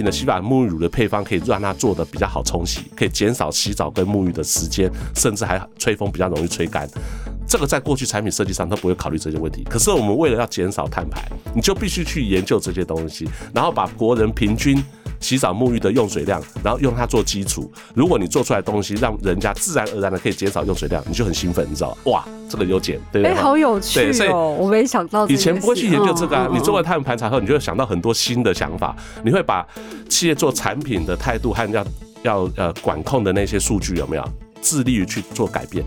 品的洗发沐浴乳的配方可以让它做的比较好冲洗，可以减少洗澡跟沐浴的时间，甚至还吹风比较容易吹干。这个在过去产品设计上都不会考虑这些问题。可是我们为了要减少碳排，你就必须去研究这些东西，然后把国人平均。洗澡沐浴的用水量，然后用它做基础。如果你做出来东西，让人家自然而然的可以减少用水量，你就很兴奋，你知道哇，这个有减，对不对？哎，好有趣哦！我没想到，以前不会去研究这个啊。你做了碳盘查后，你就会想到很多新的想法。你会把企业做产品的态度和要要呃管控的那些数据有没有，致力于去做改变。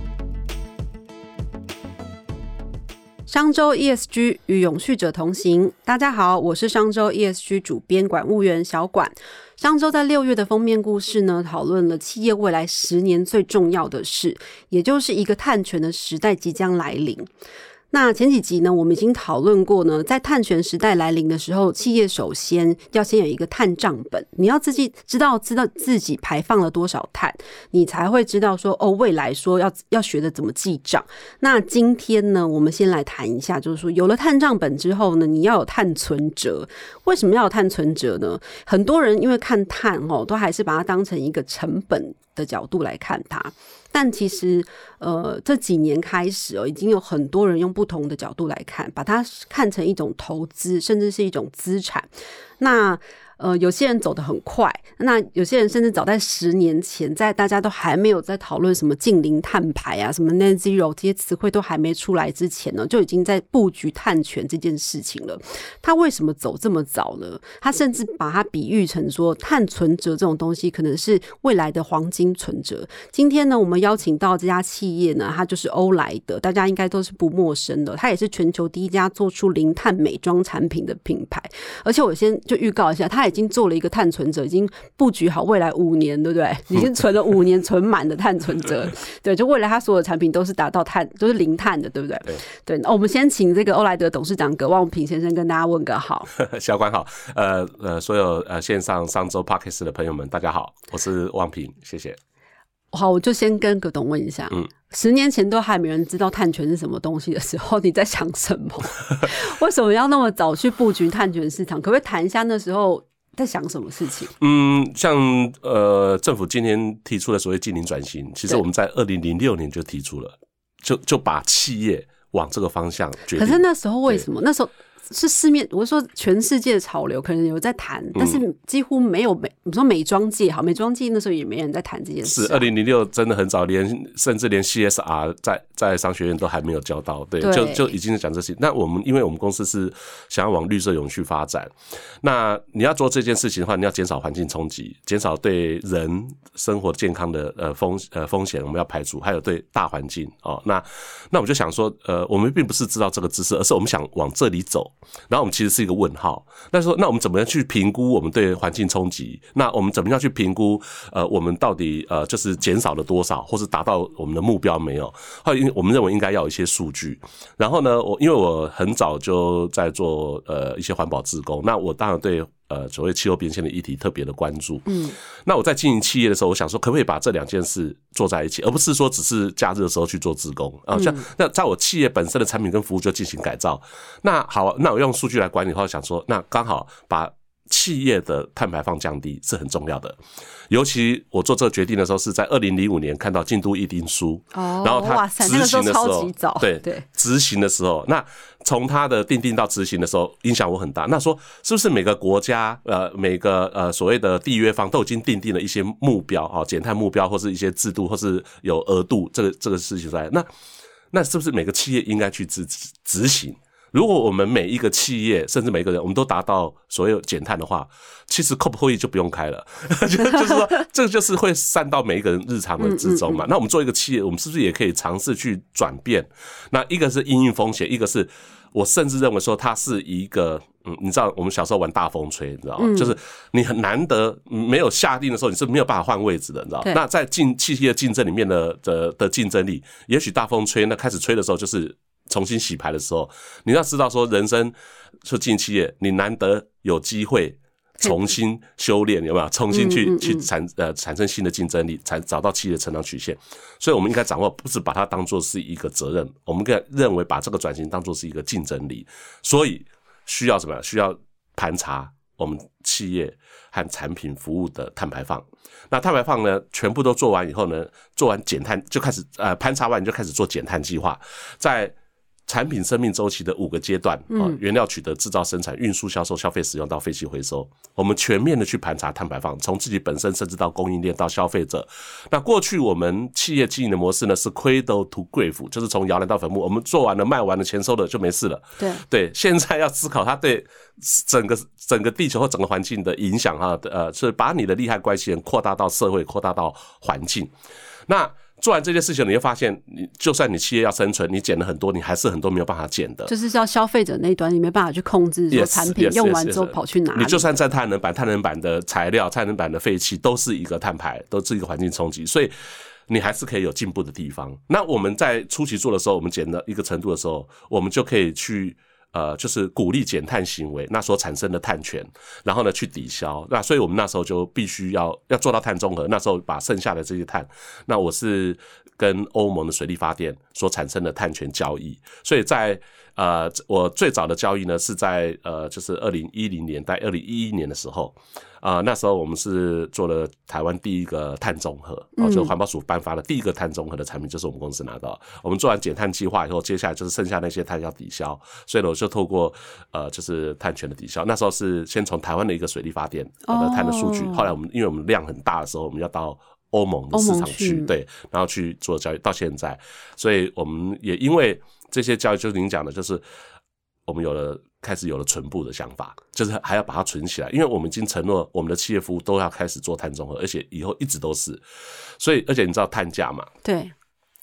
商周 ESG 与永续者同行。大家好，我是商周 ESG 主编管务员小管。商周在六月的封面故事呢，讨论了企业未来十年最重要的事，也就是一个碳权的时代即将来临。那前几集呢，我们已经讨论过呢，在碳权时代来临的时候，企业首先要先有一个碳账本，你要自己知道知道自己排放了多少碳，你才会知道说哦，未来说要要学的怎么记账。那今天呢，我们先来谈一下，就是说有了碳账本之后呢，你要有碳存折。为什么要有碳存折呢？很多人因为看碳哦，都还是把它当成一个成本的角度来看它。但其实，呃，这几年开始哦，已经有很多人用不同的角度来看，把它看成一种投资，甚至是一种资产。那呃，有些人走得很快，那有些人甚至早在十年前，在大家都还没有在讨论什么近零碳排啊、什么 net zero 这些词汇都还没出来之前呢，就已经在布局碳权这件事情了。他为什么走这么早呢？他甚至把它比喻成说，碳存折这种东西可能是未来的黄金存折。今天呢，我们邀请到这家企业呢，它就是欧莱德，大家应该都是不陌生的。它也是全球第一家做出零碳美妆产品的品牌。而且我先就预告一下，它也经做了一个碳存折，已经布局好未来五年，对不对？已经存了五年存满的碳存折，对，就未来他所有的产品都是达到碳，都是零碳的，对不对？对。那我们先请这个欧莱德董事长葛望平先生跟大家问个好。小关好，呃呃，所有呃线上上周 Parkes 的朋友们，大家好，我是望平，谢谢。好，我就先跟葛董问一下，嗯，十年前都还没人知道碳权是什么东西的时候，你在想什么？为什么要那么早去布局碳权市场？可不可以谈一下那时候在想什么事情？嗯，像呃，政府今天提出的所谓近零转型，其实我们在二零零六年就提出了，就就把企业往这个方向。可是那时候为什么？那时候。是市面，我说全世界的潮流可能有在谈，但是几乎没有美。你说美妆界好，美妆界那时候也没人在谈这件事。是二零零六真的很早，连甚至连 CSR 在在商学院都还没有教到，对，就就已经是讲这些。那我们因为我们公司是想要往绿色永续发展，那你要做这件事情的话，你要减少环境冲击，减少对人生活健康的呃风呃风险，我们要排除，还有对大环境哦。那那我就想说，呃，我们并不是知道这个知识，而是我们想往这里走。然后我们其实是一个问号，那说那我们怎么样去评估我们对环境冲击？那我们怎么样去评估？呃，我们到底呃就是减少了多少，或是达到我们的目标没有？后来我们认为应该要有一些数据。然后呢，我因为我很早就在做呃一些环保自工，那我当然对。呃，所谓气候变迁的议题特别的关注。嗯，那我在经营企业的时候，我想说，可不可以把这两件事做在一起，而不是说只是假日的时候去做自工啊？像那在我企业本身的产品跟服务就进行改造。那好，那我用数据来管理的话，想说，那刚好把。企业的碳排放降低是很重要的，尤其我做这个决定的时候是在二零零五年看到京都议定书，然后他执行的时候，对对，执行的时候，那从他的定定到执行的时候，影响我很大。那说是不是每个国家呃每个呃所谓的缔约方都已经定定了一些目标啊，减碳目标或是一些制度或是有额度这个这个事情出来，那那是不是每个企业应该去执执行？如果我们每一个企业，甚至每个人，我们都达到所有减碳的话，其实 COP 会议就不用开了。就是说，这个就是会散到每一个人日常的之中嘛。那我们做一个企业，我们是不是也可以尝试去转变？那一个是应运风险，一个是我甚至认为说它是一个，嗯，你知道，我们小时候玩大风吹，你知道吗？就是你很难得没有下定的时候，你是没有办法换位置的，你知道？那在竞企业竞争里面的的的竞争力，也许大风吹，那开始吹的时候就是。重新洗牌的时候，你要知道说，人生说近期业，你难得有机会重新修炼，有没有？重新去去产呃产生新的竞争力，才找到企业的成长曲线。所以，我们应该掌握，不是把它当做是一个责任，我们应该认为把这个转型当做是一个竞争力。所以，需要什么？需要盘查。我们企业和产品服务的碳排放。那碳排放呢，全部都做完以后呢，做完减碳就开始呃盘查完你就开始做减碳计划，在。产品生命周期的五个阶段啊，原料取得、制造、生产、运输、销售、消费、使用到废弃回收，我们全面的去盘查碳排放，从自己本身甚至到供应链到消费者。那过去我们企业经营的模式呢是 cradle to grave，就是从摇篮到坟墓，我们做完了、卖完了、钱收了就没事了。对对，现在要思考它对整个整个地球和整个环境的影响哈，呃，是把你的利害关系人扩大到社会，扩大到环境。那做完这件事情，你会发现，你就算你企业要生存，你减了很多，你还是很多没有办法减的。就是叫消费者那一端，你没办法去控制说产品用完之后跑去哪。你就算在太能板、太能板的材料、太能板的废气，都是一个碳排，都是一个环境冲击，所以你还是可以有进步的地方。那我们在初期做的时候，我们减到一个程度的时候，我们就可以去。呃，就是鼓励减碳行为，那所产生的碳权，然后呢去抵消。那所以我们那时候就必须要要做到碳中和。那时候把剩下的这些碳，那我是跟欧盟的水力发电所产生的碳权交易。所以在呃，我最早的交易呢是在呃，就是二零一零年代、二零一一年的时候。啊，那时候我们是做了台湾第一个碳中和，哦，就环保署颁发的第一个碳中和的产品，就是我们公司拿到。我们做完减碳计划以后，接下来就是剩下那些碳要抵消，所以呢，我就透过呃，就是碳权的抵消。那时候是先从台湾的一个水力发电的碳的数据，后来我们因为我们量很大的时候，我们要到欧盟的市场去，对，然后去做交易。到现在，所以我们也因为这些教育，就是您讲的，就是我们有了。开始有了存部的想法，就是还要把它存起来，因为我们已经承诺我们的企业服务都要开始做碳中和，而且以后一直都是。所以，而且你知道碳价嘛？对，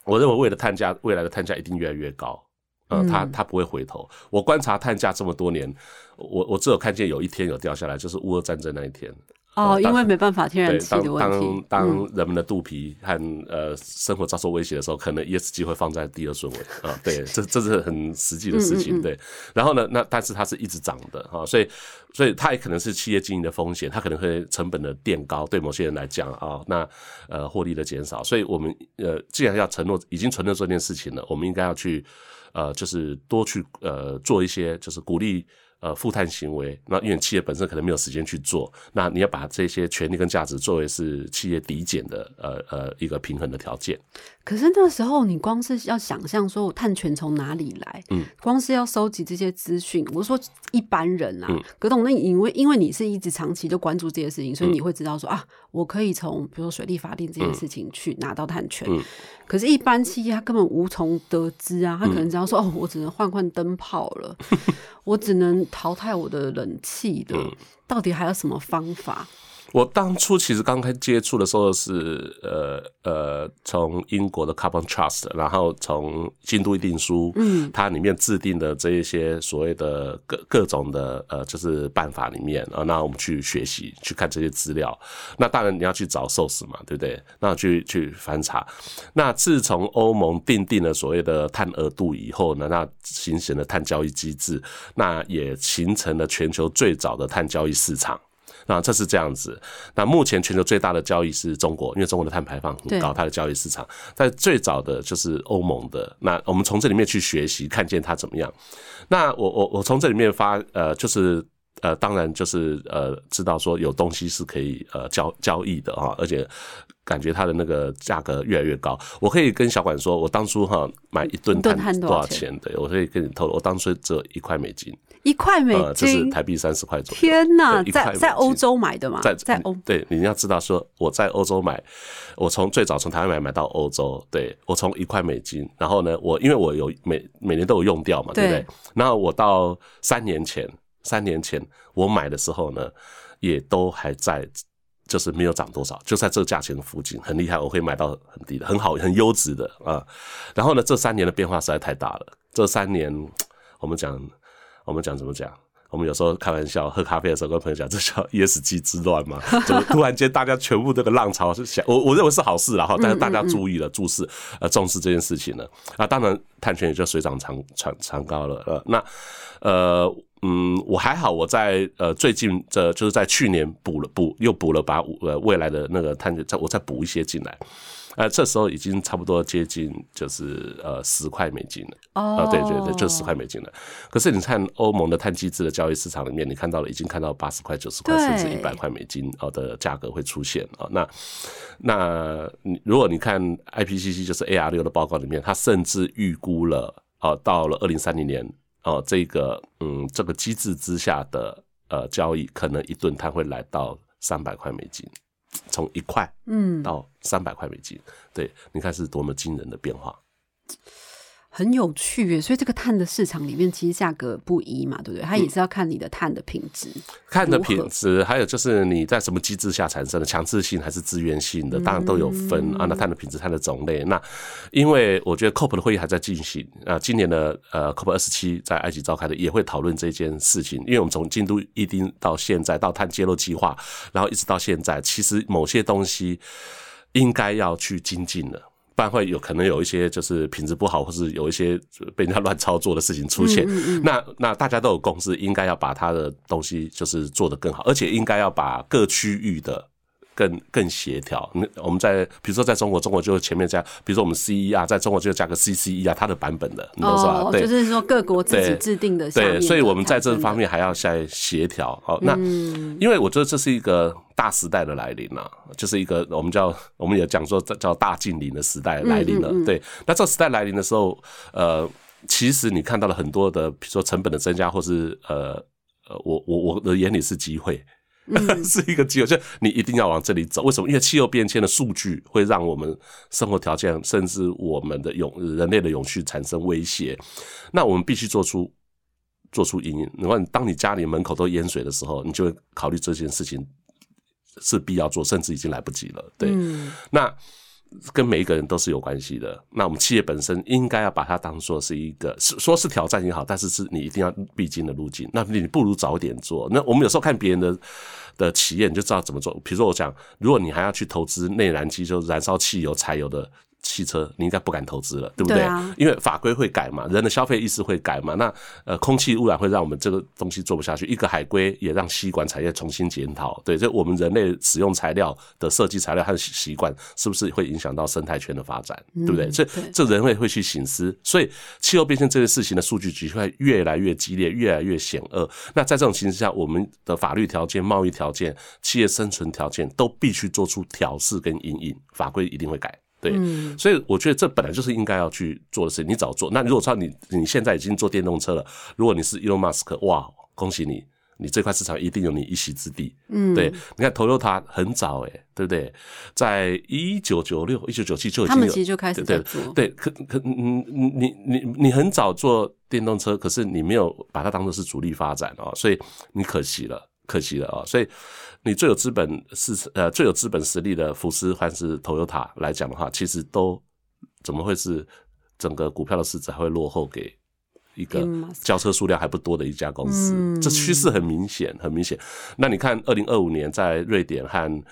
我认为未来的碳价，未来的碳价一定越来越高。呃，它它不会回头。我观察碳价这么多年，我我只有看见有一天有掉下来，就是乌俄战争那一天。哦，因为没办法，天然气的问题。当当人们的肚皮和呃生活遭受威胁的时候，可能 ESG 会放在第二顺位 啊。对，这这是很实际的事情。对，然后呢，那但是它是一直涨的啊，所以所以它也可能是企业经营的风险，它可能会成本的垫高，对某些人来讲啊，那呃获利的减少。所以我们呃既然要承诺，已经承诺这件事情了，我们应该要去呃就是多去呃做一些，就是鼓励。呃，负碳行为，那因为企业本身可能没有时间去做，那你要把这些权利跟价值作为是企业抵减的呃呃一个平衡的条件。可是那时候你光是要想象说我碳权从哪里来，嗯，光是要收集这些资讯，我说一般人啊，葛董，那因为因为你是一直长期就关注这些事情，所以你会知道说啊，我可以从比如说水利法定这件事情去拿到碳权。可是，一般企业他根本无从得知啊，他可能只要说哦，我只能换换灯泡了，我只能淘汰我的冷气的，到底还有什么方法？我当初其实刚开接触的时候是呃呃，从英国的 Carbon Trust，然后从京都议定书，嗯，它里面制定的这一些所谓的各各种的呃，就是办法里面啊，那我们去学习去看这些资料。那当然你要去找 source 嘛，对不对？那去去翻查。那自从欧盟定定了所谓的碳额度以后呢，那形成了碳交易机制，那也形成了全球最早的碳交易市场。那这是这样子。那目前全球最大的交易是中国，因为中国的碳排放很高，它的交易市场。在最早的就是欧盟的。那我们从这里面去学习，看见它怎么样。那我我我从这里面发呃，就是呃，当然就是呃，知道说有东西是可以呃交交易的啊，而且感觉它的那个价格越来越高。我可以跟小管说，我当初哈买一吨碳多少钱？对，我可以跟你透露，我当初只有一块美金。一块美金，就是台币三十块左右。天哪，在在欧洲买的嘛，在在欧对，你要知道说我在欧洲买，我从最早从台湾买买到欧洲，对我从一块美金，然后呢，我因为我有每每年都有用掉嘛，对不对？然后我到三年前，三年前我买的时候呢，也都还在，就是没有涨多少，就在这个价钱附近，很厉害，我会买到很低的，很好，很优质的啊。然后呢，这三年的变化实在太大了，这三年 我们讲。我们讲怎么讲？我们有时候开玩笑，喝咖啡的时候跟朋友讲，这叫 ESG 之乱嘛？就突然间大家全部这个浪潮是想，我我认为是好事，然后但是大家注意了，注视呃重视这件事情了。那当然碳权也就水涨船船船高了。呃，那呃嗯，我还好，我在呃最近这就是在去年补了补又补了把呃未来的那个碳权再我再补一些进来。呃，这时候已经差不多接近就是呃十块美金了。哦，对对对，就十块美金了。可是你看欧盟的碳机制的交易市场里面，你看到了已经看到八十块、九十块，甚至一百块美金哦的价格会出现啊。那那你如果你看 IPCC 就是 AR 六的报告里面，它甚至预估了哦，到了二零三零年哦，这个嗯这个机制之下的呃交易，可能一吨碳会来到三百块美金，从一块嗯到三百块美金，对，你看是多么惊人的变化。很有趣耶，所以这个碳的市场里面其实价格不一嘛，对不对？它也是要看你的碳的品质，碳的品质，还有就是你在什么机制下产生的，强制性还是自愿性的，当然都有分啊。那碳的品质、碳的种类，那因为我觉得 COP 的会议还在进行啊，今年的呃 COP 二十七在埃及召开的也会讨论这件事情，因为我们从京都议定到现在到碳揭露计划，然后一直到现在，其实某些东西应该要去精进了。不然会有可能有一些就是品质不好，或是有一些被人家乱操作的事情出现。那那大家都有共识，应该要把他的东西就是做得更好，而且应该要把各区域的。更更协调，那我们在比如说在中国，中国就前面加，比如说我们 C E 啊，在中国就加个 C C E 啊，它的版本的，你懂是吧？对，就是说各国自己制定的。对，所以我们在这方面还要再协调。哦，那因为我觉得这是一个大时代的来临了，就是一个我们叫我们也讲说叫大近邻的时代来临了。对，那这时代来临的时候，呃，其实你看到了很多的，比如说成本的增加，或是呃呃，我我我的眼里是机会。是一个机会，就你一定要往这里走。为什么？因为气候变迁的数据会让我们生活条件，甚至我们的永人类的永续产生威胁。那我们必须做出做出应影。你看，当你家里门口都淹水的时候，你就会考虑这件事情是必要做，甚至已经来不及了。对，那。跟每一个人都是有关系的。那我们企业本身应该要把它当做是一个，说是挑战也好，但是是你一定要必经的路径。那你不如早点做。那我们有时候看别人的的企业，你就知道怎么做。比如说我讲，如果你还要去投资内燃机，就燃烧汽油、柴油的。汽车你应该不敢投资了，对不对？因为法规会改嘛，人的消费意识会改嘛。那呃，空气污染会让我们这个东西做不下去。一个海龟也让吸管产业重新检讨。对，这我们人类使用材料的设计材料和习惯，是不是会影响到生态圈的发展？对不对？这这人类会去醒思。所以气候变迁这件事情的数据局会越来越激烈，越来越险恶。那在这种情况下，我们的法律条件、贸易条件、企业生存条件都必须做出调试跟引引，法规一定会改。对，所以我觉得这本来就是应该要去做的事情。你早做，那如果说你你现在已经做电动车了，如果你是 Elon Musk，哇，恭喜你，你这块市场一定有你一席之地。嗯，对，你看 Toyota 很早哎，对不对？在一九九六、一九九七就已经，他们其实就开始对。对，可可嗯，你你你很早做电动车，可是你没有把它当做是主力发展哦，所以你可惜了。可惜了啊！所以你最有资本是呃最有资本实力的福斯还是 Toyota 来讲的话，其实都怎么会是整个股票的市值还会落后给一个交车数量还不多的一家公司？这趋势很明显，很明显。那你看，二零二五年在瑞典和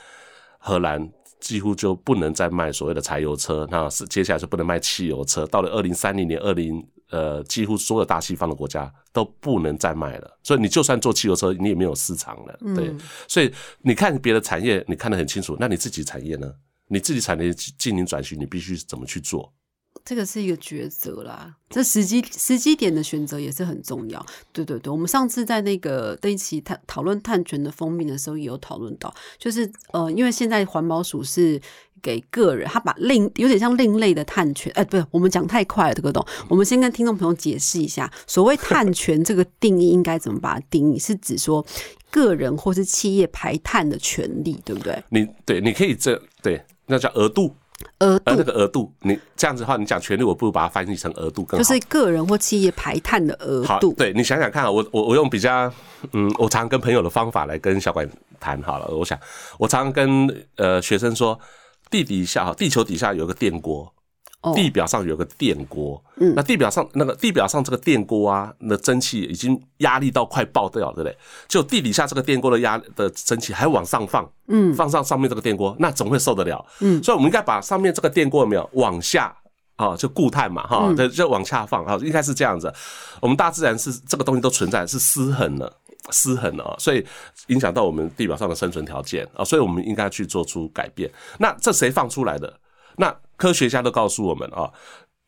荷兰几乎就不能再卖所谓的柴油车，那是接下来就不能卖汽油车。到了二零三零年，二零呃，几乎所有大西方的国家都不能再卖了，所以你就算做汽油车，你也没有市场了。对，所以你看别的产业，你看得很清楚，那你自己产业呢？你自己产业进行转型，你必须怎么去做？这个是一个抉择啦，这时机时机点的选择也是很重要。对对对，我们上次在那个那一期探讨论碳权的封面的时候，也有讨论到，就是呃，因为现在环保署是给个人，他把另有点像另类的碳权，哎，不是，我们讲太快了，这个懂。我们先跟听众朋友解释一下，所谓碳 权这个定义应该怎么把它定义，是指说个人或是企业排碳的权利，对不对？你对，你可以这对，那叫额度。额度，那个额度，你这样子的话，你讲权利，我不如把它翻译成额度更好。就是个人或企业排碳的额度。对你想想看啊，我我我用比较，嗯，我常跟朋友的方法来跟小管谈好了。我想，我常跟呃学生说，地底下地球底下有个电锅。地表上有个电锅，嗯，那地表上那个地表上这个电锅啊，那蒸汽已经压力到快爆掉，对不对？就地底下这个电锅的压的蒸汽还往上放，嗯，放上上面这个电锅，那怎么会受得了？嗯，所以我们应该把上面这个电锅有没有往下啊？就固态嘛，哈，就，就往下放啊，应该是这样子。我们大自然是这个东西都存在，是失衡了，失衡了，所以影响到我们地表上的生存条件啊，所以我们应该去做出改变。那这谁放出来的？那科学家都告诉我们啊，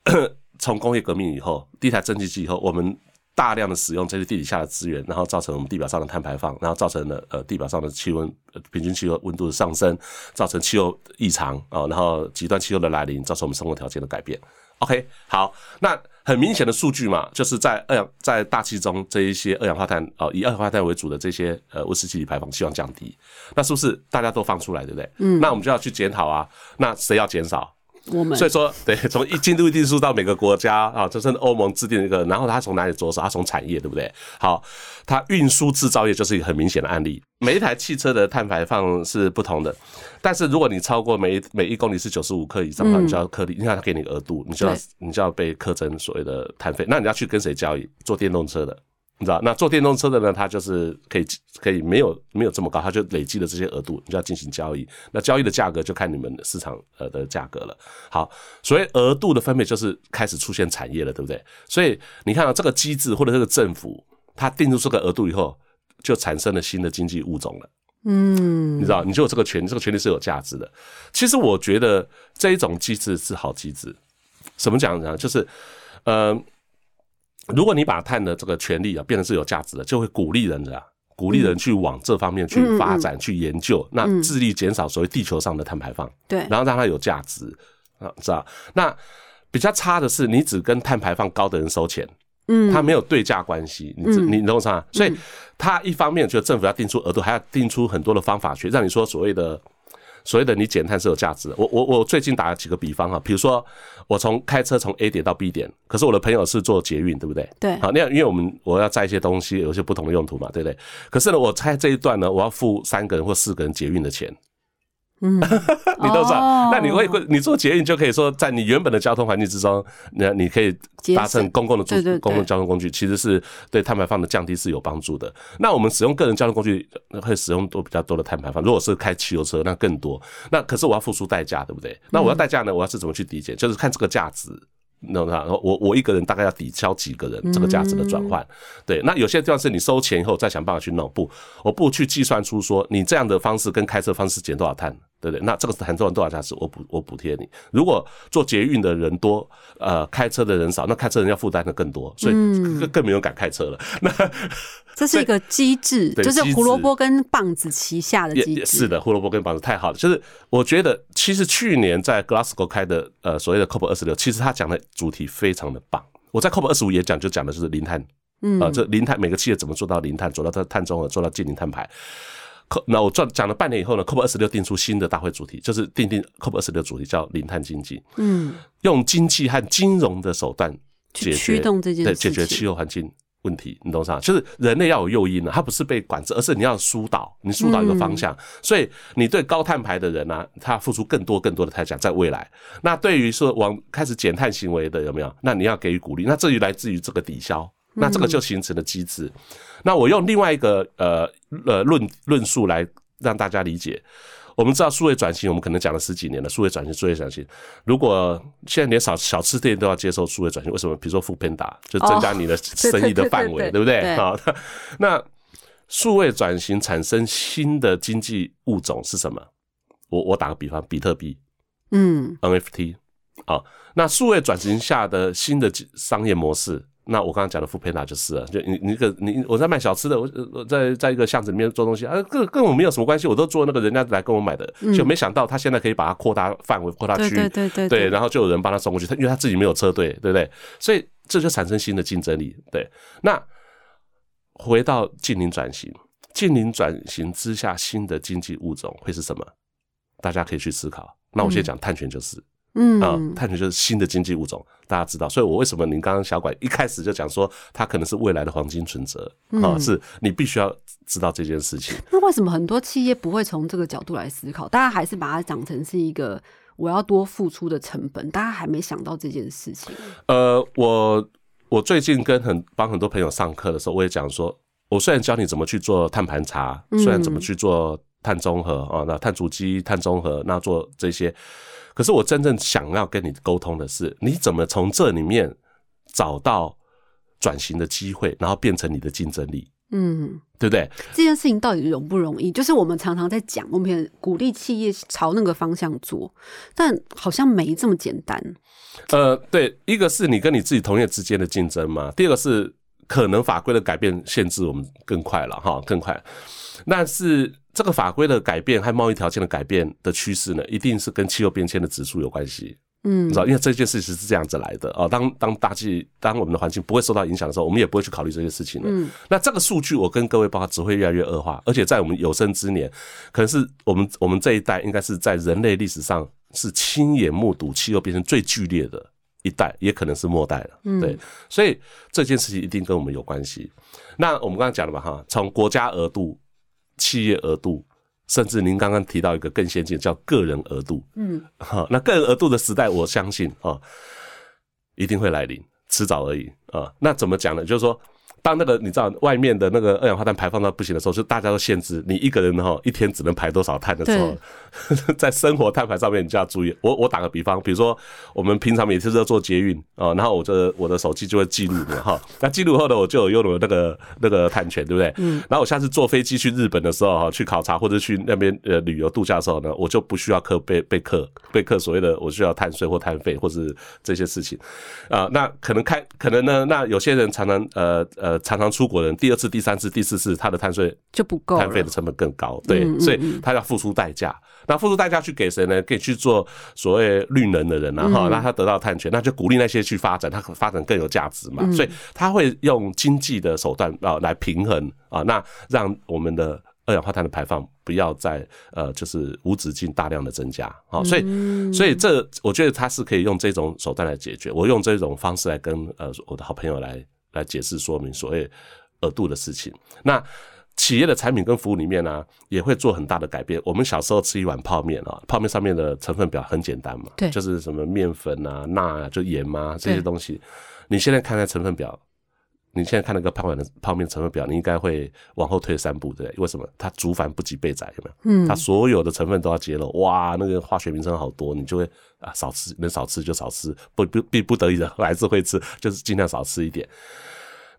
从工业革命以后，第一台蒸汽机以后，我们大量的使用这些地底下的资源，然后造成我们地表上的碳排放，然后造成了呃地表上的气温平均气候温度的上升，造成气候异常啊，然后极端气候的来临，造成我们生活条件的改变。OK，好，那很明显的数据嘛，就是在二氧在大气中这一些二氧化碳哦，以二氧化碳为主的这些呃温室气体排放希望降低，那是不是大家都放出来，对不对？嗯，那我们就要去检讨啊，那谁要减少？我们所以说，对，从一进度定数到每个国家啊，这是欧盟制定一个，然后它从哪里着手？它从产业，对不对？好，它运输制造业就是一个很明显的案例。每一台汽车的碳排放是不同的，但是如果你超过每每一公里是九十五克以上的话，你就要克你看它给你额度，你就要你就要被课征所谓的碳费。那你要去跟谁交易？做电动车的。你知道，那做电动车的呢，它就是可以可以没有没有这么高，它就累积了这些额度，你就要进行交易。那交易的价格就看你们市场呃的价格了。好，所谓额度的分配就是开始出现产业了，对不对？所以你看到这个机制或者这个政府，它定出这个额度以后，就产生了新的经济物种了。嗯，你知道，你就有这个权，这个权利是有价值的。其实我觉得这一种机制是好机制。怎么讲呢？就是呃。如果你把碳的这个权利啊变成是有价值的，就会鼓励人的，鼓励人去往这方面去发展、去研究，那致力减少所谓地球上的碳排放，对，然后让它有价值啊，知道？那比较差的是，你只跟碳排放高的人收钱，嗯，它没有对价关系，你你懂啥？所以它一方面就政府要定出额度，还要定出很多的方法去让你说所谓的。所谓的你减碳是有价值的。我我我最近打了几个比方哈，比如说我从开车从 A 点到 B 点，可是我的朋友是做捷运，对不对？对。好，那样因为我们我要载一些东西，有些不同的用途嘛，对不对？可是呢，我猜这一段呢，我要付三个人或四个人捷运的钱。嗯，你都知道，那你会会你做捷运就可以说，在你原本的交通环境之中，那你可以搭乘公共的公共交通工具，其实是对碳排放的降低是有帮助的。那我们使用个人交通工具会使用多比较多的碳排放，如果是开汽油车，那更多。那可是我要付出代价，对不对？那我要代价呢？我要是怎么去抵减？就是看这个价值。那那我我一个人大概要抵消几个人这个价值的转换，对。那有些地方是你收钱以后再想办法去弄，不，我不去计算出说你这样的方式跟开车方式减多少碳，对不对？那这个是很多少多少价值，我补我补贴你。如果做捷运的人多，呃，开车的人少，那开车人要负担的更多，所以更更没有敢开车了。那。这是一个机制，就是胡萝卜跟棒子旗下的机制。是的，胡萝卜跟棒子太好了。就是我觉得，其实去年在 Glasgow 开的呃所谓的 COP 二十六，其实他讲的主题非常的棒。我在 COP 二十五也讲，就讲的就是零碳，嗯啊，这零碳每个企业怎么做到零碳，做到它碳中和，做到净零碳排。那我讲讲了半年以后呢，COP 二十六定出新的大会主题，就是定定 COP 二十六主题叫零碳经济。嗯，用经济和金融的手段解驱动这件对解决气候环境。问题，你懂啥？就是人类要有诱因呢，它不是被管制，而是你要疏导，你疏导一个方向。所以你对高碳排的人呢，他付出更多更多的代价，在未来。那对于说往开始减碳行为的有没有？那你要给予鼓励。那至于来自于这个抵消，那这个就形成了机制。那我用另外一个呃呃论论述来让大家理解。我们知道数位转型，我们可能讲了十几年了。数位转型，数位转型。如果现在连小小吃店都要接受数位转型，为什么？比如说富平达，就增加你的 生意的范围，对不对？好，那数位转型产生新的经济物种是什么？我我打个比方，比特币，嗯，NFT，好，那数位转型下的新的商业模式。那我刚刚讲的副配达就是了，就你你个你我在卖小吃的，我我在在一个巷子里面做东西啊，跟跟我没有什么关系，我都做那个人家来跟我买的，就没想到他现在可以把它扩大范围、扩大区，对对对对，然后就有人帮他送过去，他因为他自己没有车队，对不对？所以这就产生新的竞争力。对，那回到近邻转型，近邻转型之下新的经济物种会是什么？大家可以去思考。那我先讲碳权就是。嗯啊，碳权就是新的经济物种，大家知道，所以我为什么您刚刚小管一开始就讲说它可能是未来的黄金存折啊？是你必须要知道这件事情。那为什么很多企业不会从这个角度来思考？大家还是把它讲成是一个我要多付出的成本，大家还没想到这件事情。呃，我我最近跟很帮很多朋友上课的时候，我也讲说，我虽然教你怎么去做碳盘查，虽然怎么去做碳中和啊，那碳足迹、碳中和，那做这些。可是我真正想要跟你沟通的是，你怎么从这里面找到转型的机会，然后变成你的竞争力？嗯，对不对？这件事情到底容不容易？就是我们常常在讲，我们也鼓励企业朝那个方向做，但好像没这么简单。呃，对，一个是你跟你自己同业之间的竞争嘛，第二个是可能法规的改变限制我们更快了哈，更快。但是这个法规的改变和贸易条件的改变的趋势呢，一定是跟气候变迁的指数有关系。嗯，你知道，因为这件事情是这样子来的哦。当当大气，当我们的环境不会受到影响的时候，我们也不会去考虑这些事情了。嗯，那这个数据，我跟各位报告，只会越来越恶化，而且在我们有生之年，可能是我们我们这一代，应该是在人类历史上是亲眼目睹气候变成最剧烈的一代，也可能是末代了。嗯对，所以这件事情一定跟我们有关系。那我们刚刚讲了嘛，哈，从国家额度、企业额度。甚至您刚刚提到一个更先进，叫个人额度。嗯，好，那个人额度的时代，我相信啊，一定会来临，迟早而已啊。那怎么讲呢？就是说。当那个你知道外面的那个二氧化碳排放到不行的时候，就大家都限制你一个人哈一天只能排多少碳的时候，在生活碳排上面你就要注意。我我打个比方，比如说我们平常每次都做捷运啊，然后我这我的手机就会记录的哈。那记录后呢，我就有拥有那个那个碳权，对不对？嗯。然后我下次坐飞机去日本的时候哈，去考察或者去那边呃旅游度假的时候呢，我就不需要课被被课被课所谓的我需要碳税或碳费或是这些事情啊。那可能开可能呢，那有些人常常呃呃。呃，常常出国人，第二次、第三次、第四次，他的碳税就不够，碳费的成本更高，对，所以他要付出代价。那付出代价去给谁呢？可以去做所谓绿能的人啊，哈，那他得到碳权，那就鼓励那些去发展，他发展更有价值嘛。所以他会用经济的手段啊来平衡啊，那让我们的二氧化碳的排放不要再呃就是无止境大量的增加啊。所以，所以这我觉得他是可以用这种手段来解决。我用这种方式来跟呃我的好朋友来。来解释说明所谓额度的事情。那企业的产品跟服务里面呢，也会做很大的改变。我们小时候吃一碗泡面啊，泡面上面的成分表很简单嘛，对，就是什么面粉啊、钠啊、就盐啊这些东西。你现在看看成分表，你现在看那个泡面的泡面成分表，你应该会往后退三步，对不对？为什么？它竹繁不及备载，有没有？嗯，它所有的成分都要揭露，哇，那个化学名称好多，你就会啊少吃，能少吃就少吃，不不必不得已的还是会吃，就是尽量少吃一点。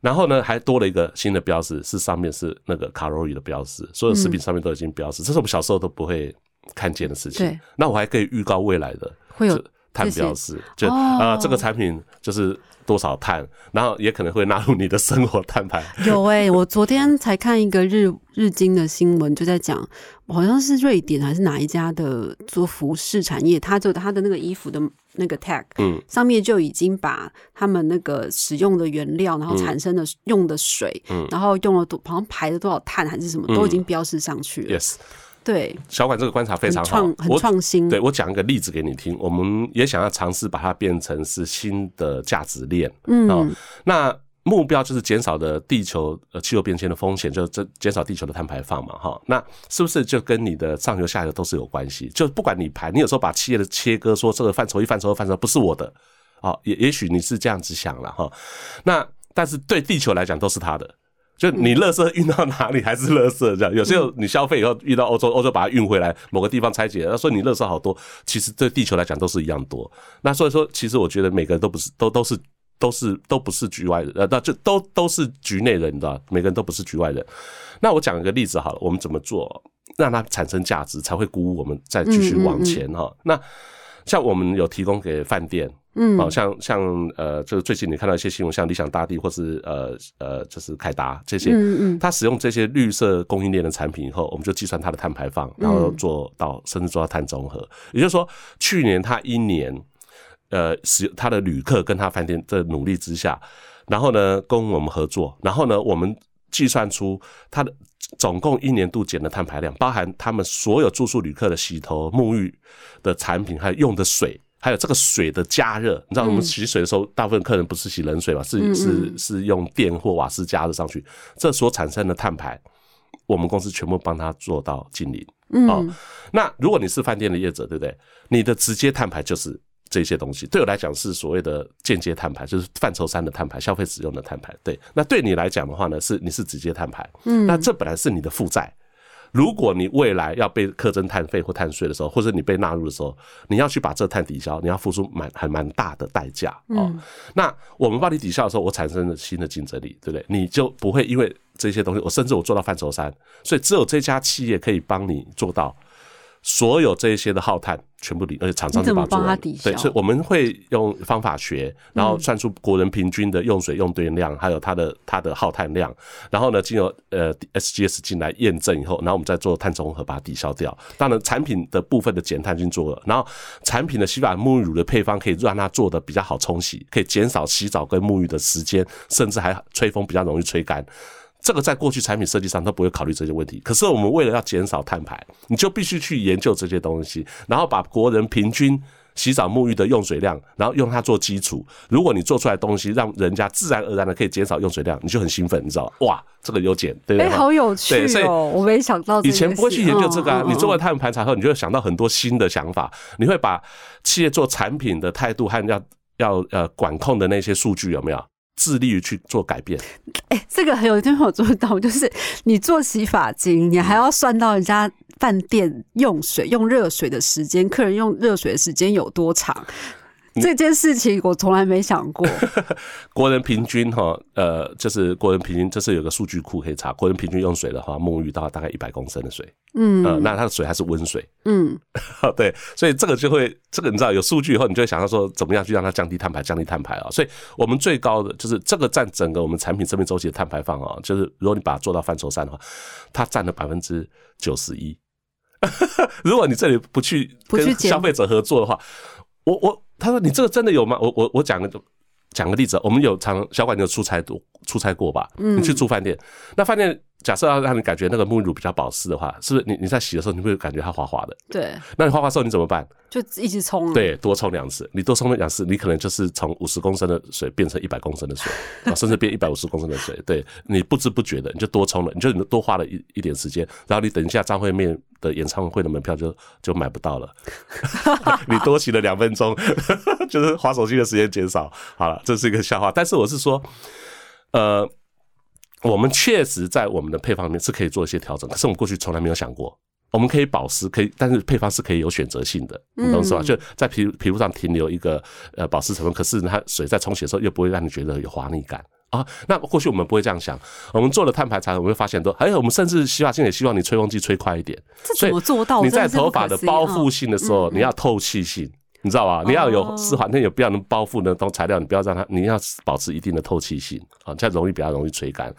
然后呢，还多了一个新的标识，是上面是那个卡路里的标识，所有食品上面都已经标识，这是我们小时候都不会看见的事情。那我还可以预告未来的会有碳标识，就啊，这个产品就是多少碳，然后也可能会纳入你的生活碳排。有哎，我昨天才看一个日日经的新闻，就在讲，好像是瑞典还是哪一家的做服饰产业，他就他的那个衣服的。那个 tag，嗯，上面就已经把他们那个使用的原料，然后产生的用的水，嗯，然后用了多，好像排了多少碳还是什么，都已经标示上去了。Yes，对，小管这个观察非常好，很创新。对我讲一个例子给你听，我们也想要尝试把它变成是新的价值链，嗯，那。目标就是减少的地球呃气候变迁的风险，就是这减少地球的碳排放嘛，哈，那是不是就跟你的上游下游都是有关系？就不管你排，你有时候把企业的切割说这个范畴一、范畴二、范畴不是我的，哦，也也许你是这样子想了哈，那但是对地球来讲都是他的，就你垃圾运到哪里还是垃圾这样。有时候你消费以后运到欧洲，欧洲把它运回来某个地方拆解，他说你垃圾好多，其实对地球来讲都是一样多。那所以说，其实我觉得每个人都不是都都是。都是都不是局外人，呃，那就都都是局内人，你知道，每个人都不是局外人。那我讲一个例子好了，我们怎么做让它产生价值，才会鼓舞我们再继续往前哈？那像我们有提供给饭店，嗯，好像像呃，就是最近你看到一些新闻，像理想大地或是呃呃，就是凯达这些，嗯嗯，它使用这些绿色供应链的产品以后，我们就计算它的碳排放，然后做到甚至做到碳中和。也就是说，去年它一年。呃，使他的旅客跟他饭店的努力之下，然后呢，跟我们合作，然后呢，我们计算出他的总共一年度减的碳排量，包含他们所有住宿旅客的洗头、沐浴的产品，还有用的水，还有这个水的加热。你知道，我们洗水的时候，大部分客人不是洗冷水嘛，是是是用电或瓦斯加热上去，这所产生的碳排，我们公司全部帮他做到净零。嗯，那如果你是饭店的业者，对不对？你的直接碳排就是。这些东西对我来讲是所谓的间接碳排，就是范畴三的碳排，消费使用的碳排。对，那对你来讲的话呢，是你是直接碳排。嗯，那这本来是你的负债，如果你未来要被课征碳费或碳税的时候，或者你被纳入的时候，你要去把这碳抵消，你要付出蛮还蛮大的代价哦。那我们帮你抵消的时候，我产生了新的竞争力，对不对？你就不会因为。这些东西，我甚至我做到范畴三，所以只有这家企业可以帮你做到。所有这一些的耗碳全部抵，而且厂商怎么帮他抵消？对，所以我们会用方法学，然后算出国人平均的用水用电量，还有它的它的耗碳量，然后呢，经由呃 SGS 进来验证以后，然后我们再做碳中和把它抵消掉。当然，产品的部分的减碳已经做了，然后产品的洗发沐浴乳的配方可以让它做的比较好冲洗，可以减少洗澡跟沐浴的时间，甚至还吹风比较容易吹干。这个在过去产品设计上都不会考虑这些问题，可是我们为了要减少碳排，你就必须去研究这些东西，然后把国人平均洗澡沐浴的用水量，然后用它做基础。如果你做出来东西，让人家自然而然的可以减少用水量，你就很兴奋，你知道哇，这个有减，对不对？好有趣哦！我没想到以前不会去研究这个啊。你做完碳排查后，你就会想到很多新的想法，你会把企业做产品的态度和要要呃管控的那些数据有没有？致力于去做改变，哎，这个很有地方做到，就是你做洗发精，你还要算到人家饭店用水用热水的时间，客人用热水的时间有多长。这件事情我从来没想过。国人平均哈，呃，就是国人平均，这是有个数据库可以查。国人平均用水的话，沐浴到大概一百公升的水，嗯，呃，那它的水还是温水，嗯，对，所以这个就会，这个你知道有数据以后，你就会想到说，怎么样去让它降低碳排，降低碳排啊？所以我们最高的就是这个占整个我们产品生命周期的碳排放啊，就是如果你把它做到范畴三的话，它占了百分之九十一。如果你这里不去跟消费者合作的话，我我。他说：“你这个真的有吗？我我我讲个讲个例子，我们有常小管有出差多出差过吧？你去住饭店，那饭店假设要让你感觉那个沐浴乳比较保湿的话，是不是你你在洗的时候你会感觉它滑滑的？对，那你滑滑时候你怎么办？就一直冲，对，多冲两次。你多冲了两次，你可能就是从五十公升的水变成一百公升的水，甚至变一百五十公升的水。对你不知不觉的你就多冲了，你就多花了一一点时间，然后你等一下张惠妹。”的演唱会的门票就就买不到了，你多洗了两分钟，就是滑手机的时间减少。好了，这是一个笑话。但是我是说，呃，我们确实在我们的配方里面是可以做一些调整，可是我们过去从来没有想过，我们可以保湿，可以，但是配方是可以有选择性的，你懂是吧？就在皮皮肤上停留一个呃保湿成分，可是它水在冲洗的时候又不会让你觉得有滑腻感。啊，那过去我们不会这样想。我们做了碳排查，我们会发现都，还有我们甚至洗发精也希望你吹风机吹快一点。这怎么做到？你在头发的包覆性的时候，你要透气性，你知道吧？你要有丝滑，那有必要能包覆那种材料，你不要让它，你要保持一定的透气性啊，这样容易比较容易吹干。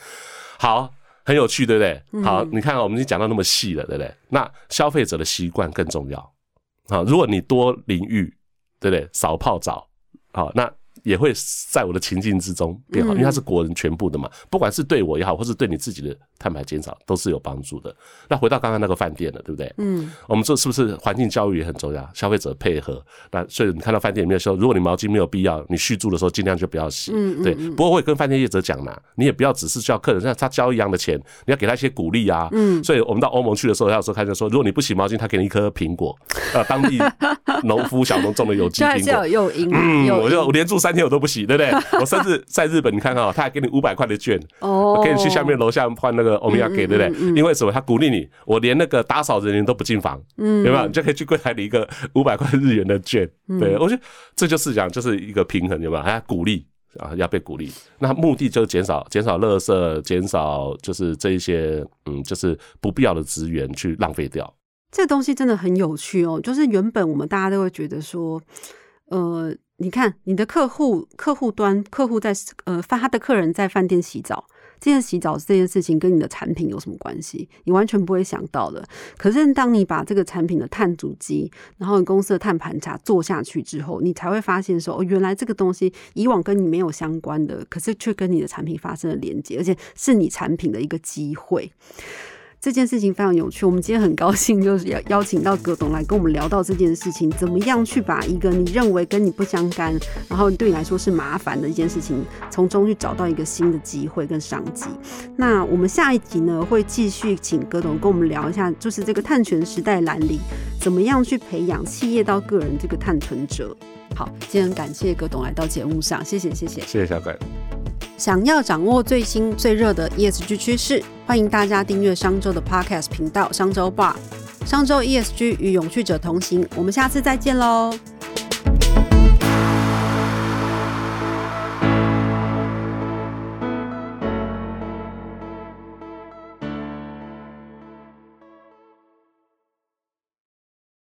好，很有趣，对不对？好，你看我们已经讲到那么细了，对不对？那消费者的习惯更重要啊。如果你多淋浴，对不对？少泡澡，好，那。也会在我的情境之中变好，因为它是国人全部的嘛，不管是对我也好，或是对你自己的碳排减少，都是有帮助的。那回到刚刚那个饭店了，对不对？嗯，我们这是不是环境教育也很重要？消费者配合，那所以你看到饭店里面说，如果你毛巾没有必要，你续住的时候尽量就不要洗。嗯对，不过会跟饭店业者讲嘛，你也不要只是叫客人像他交一样的钱，你要给他一些鼓励啊。嗯，所以我们到欧盟去的时候，要说看见说，如果你不洗毛巾，他给你一颗苹果，啊，当地农夫小农种的有机 苹果，有因。嗯，我就连住三。天我都不洗，对不对？我甚至在日本，你看看哦，他还给你五百块的券，哦，给你去下面楼下换那个欧米伽给，对不对？因为什么？他鼓励你，我连那个打扫人员都不进房，嗯，对吧？你就可以去柜台领一个 五百块日元的券。对我觉得这就是讲，就是一个平衡，对吧？还鼓励啊，要被鼓励。那目的就是减少减少垃圾，减少就是这一些嗯，就是不必要的资源去浪费掉。这东西真的很有趣哦，就是原本我们大家都会觉得说，呃。你看，你的客户客户端客户在呃，发他的客人在饭店洗澡，这件洗澡这件事情跟你的产品有什么关系？你完全不会想到的。可是当你把这个产品的碳足迹，然后你公司的碳盘查做下去之后，你才会发现说，哦，原来这个东西以往跟你没有相关的，可是却跟你的产品发生了连接，而且是你产品的一个机会。这件事情非常有趣，我们今天很高兴，就是要邀请到葛董来跟我们聊到这件事情，怎么样去把一个你认为跟你不相干，然后对你来说是麻烦的一件事情，从中去找到一个新的机会跟商机。那我们下一集呢，会继续请葛董跟我们聊一下，就是这个碳权时代来临，怎么样去培养企业到个人这个碳存者。好，今天感谢葛董来到节目上，谢谢谢谢，谢谢小鬼。想要掌握最新最热的 ESG 趋势，欢迎大家订阅商周的 Podcast 频道商周吧。商周 ESG 与永续者同行，我们下次再见喽。